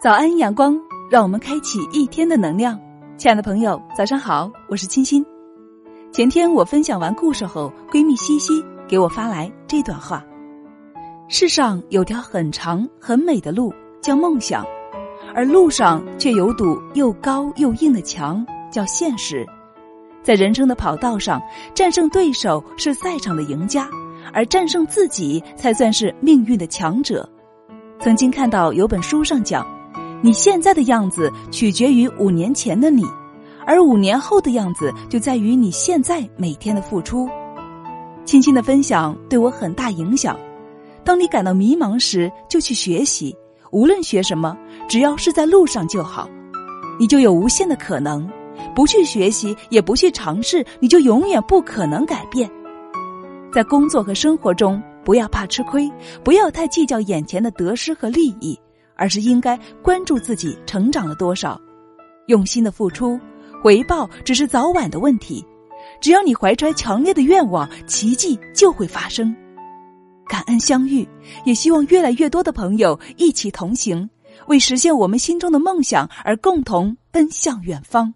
早安，阳光，让我们开启一天的能量。亲爱的朋友，早上好，我是清新。前天我分享完故事后，闺蜜西西给我发来这段话：世上有条很长很美的路，叫梦想，而路上却有堵又高又硬的墙，叫现实。在人生的跑道上，战胜对手是赛场的赢家，而战胜自己才算是命运的强者。曾经看到有本书上讲。你现在的样子取决于五年前的你，而五年后的样子就在于你现在每天的付出。青青的分享对我很大影响。当你感到迷茫时，就去学习，无论学什么，只要是在路上就好，你就有无限的可能。不去学习，也不去尝试，你就永远不可能改变。在工作和生活中，不要怕吃亏，不要太计较眼前的得失和利益。而是应该关注自己成长了多少，用心的付出，回报只是早晚的问题。只要你怀揣强烈的愿望，奇迹就会发生。感恩相遇，也希望越来越多的朋友一起同行，为实现我们心中的梦想而共同奔向远方。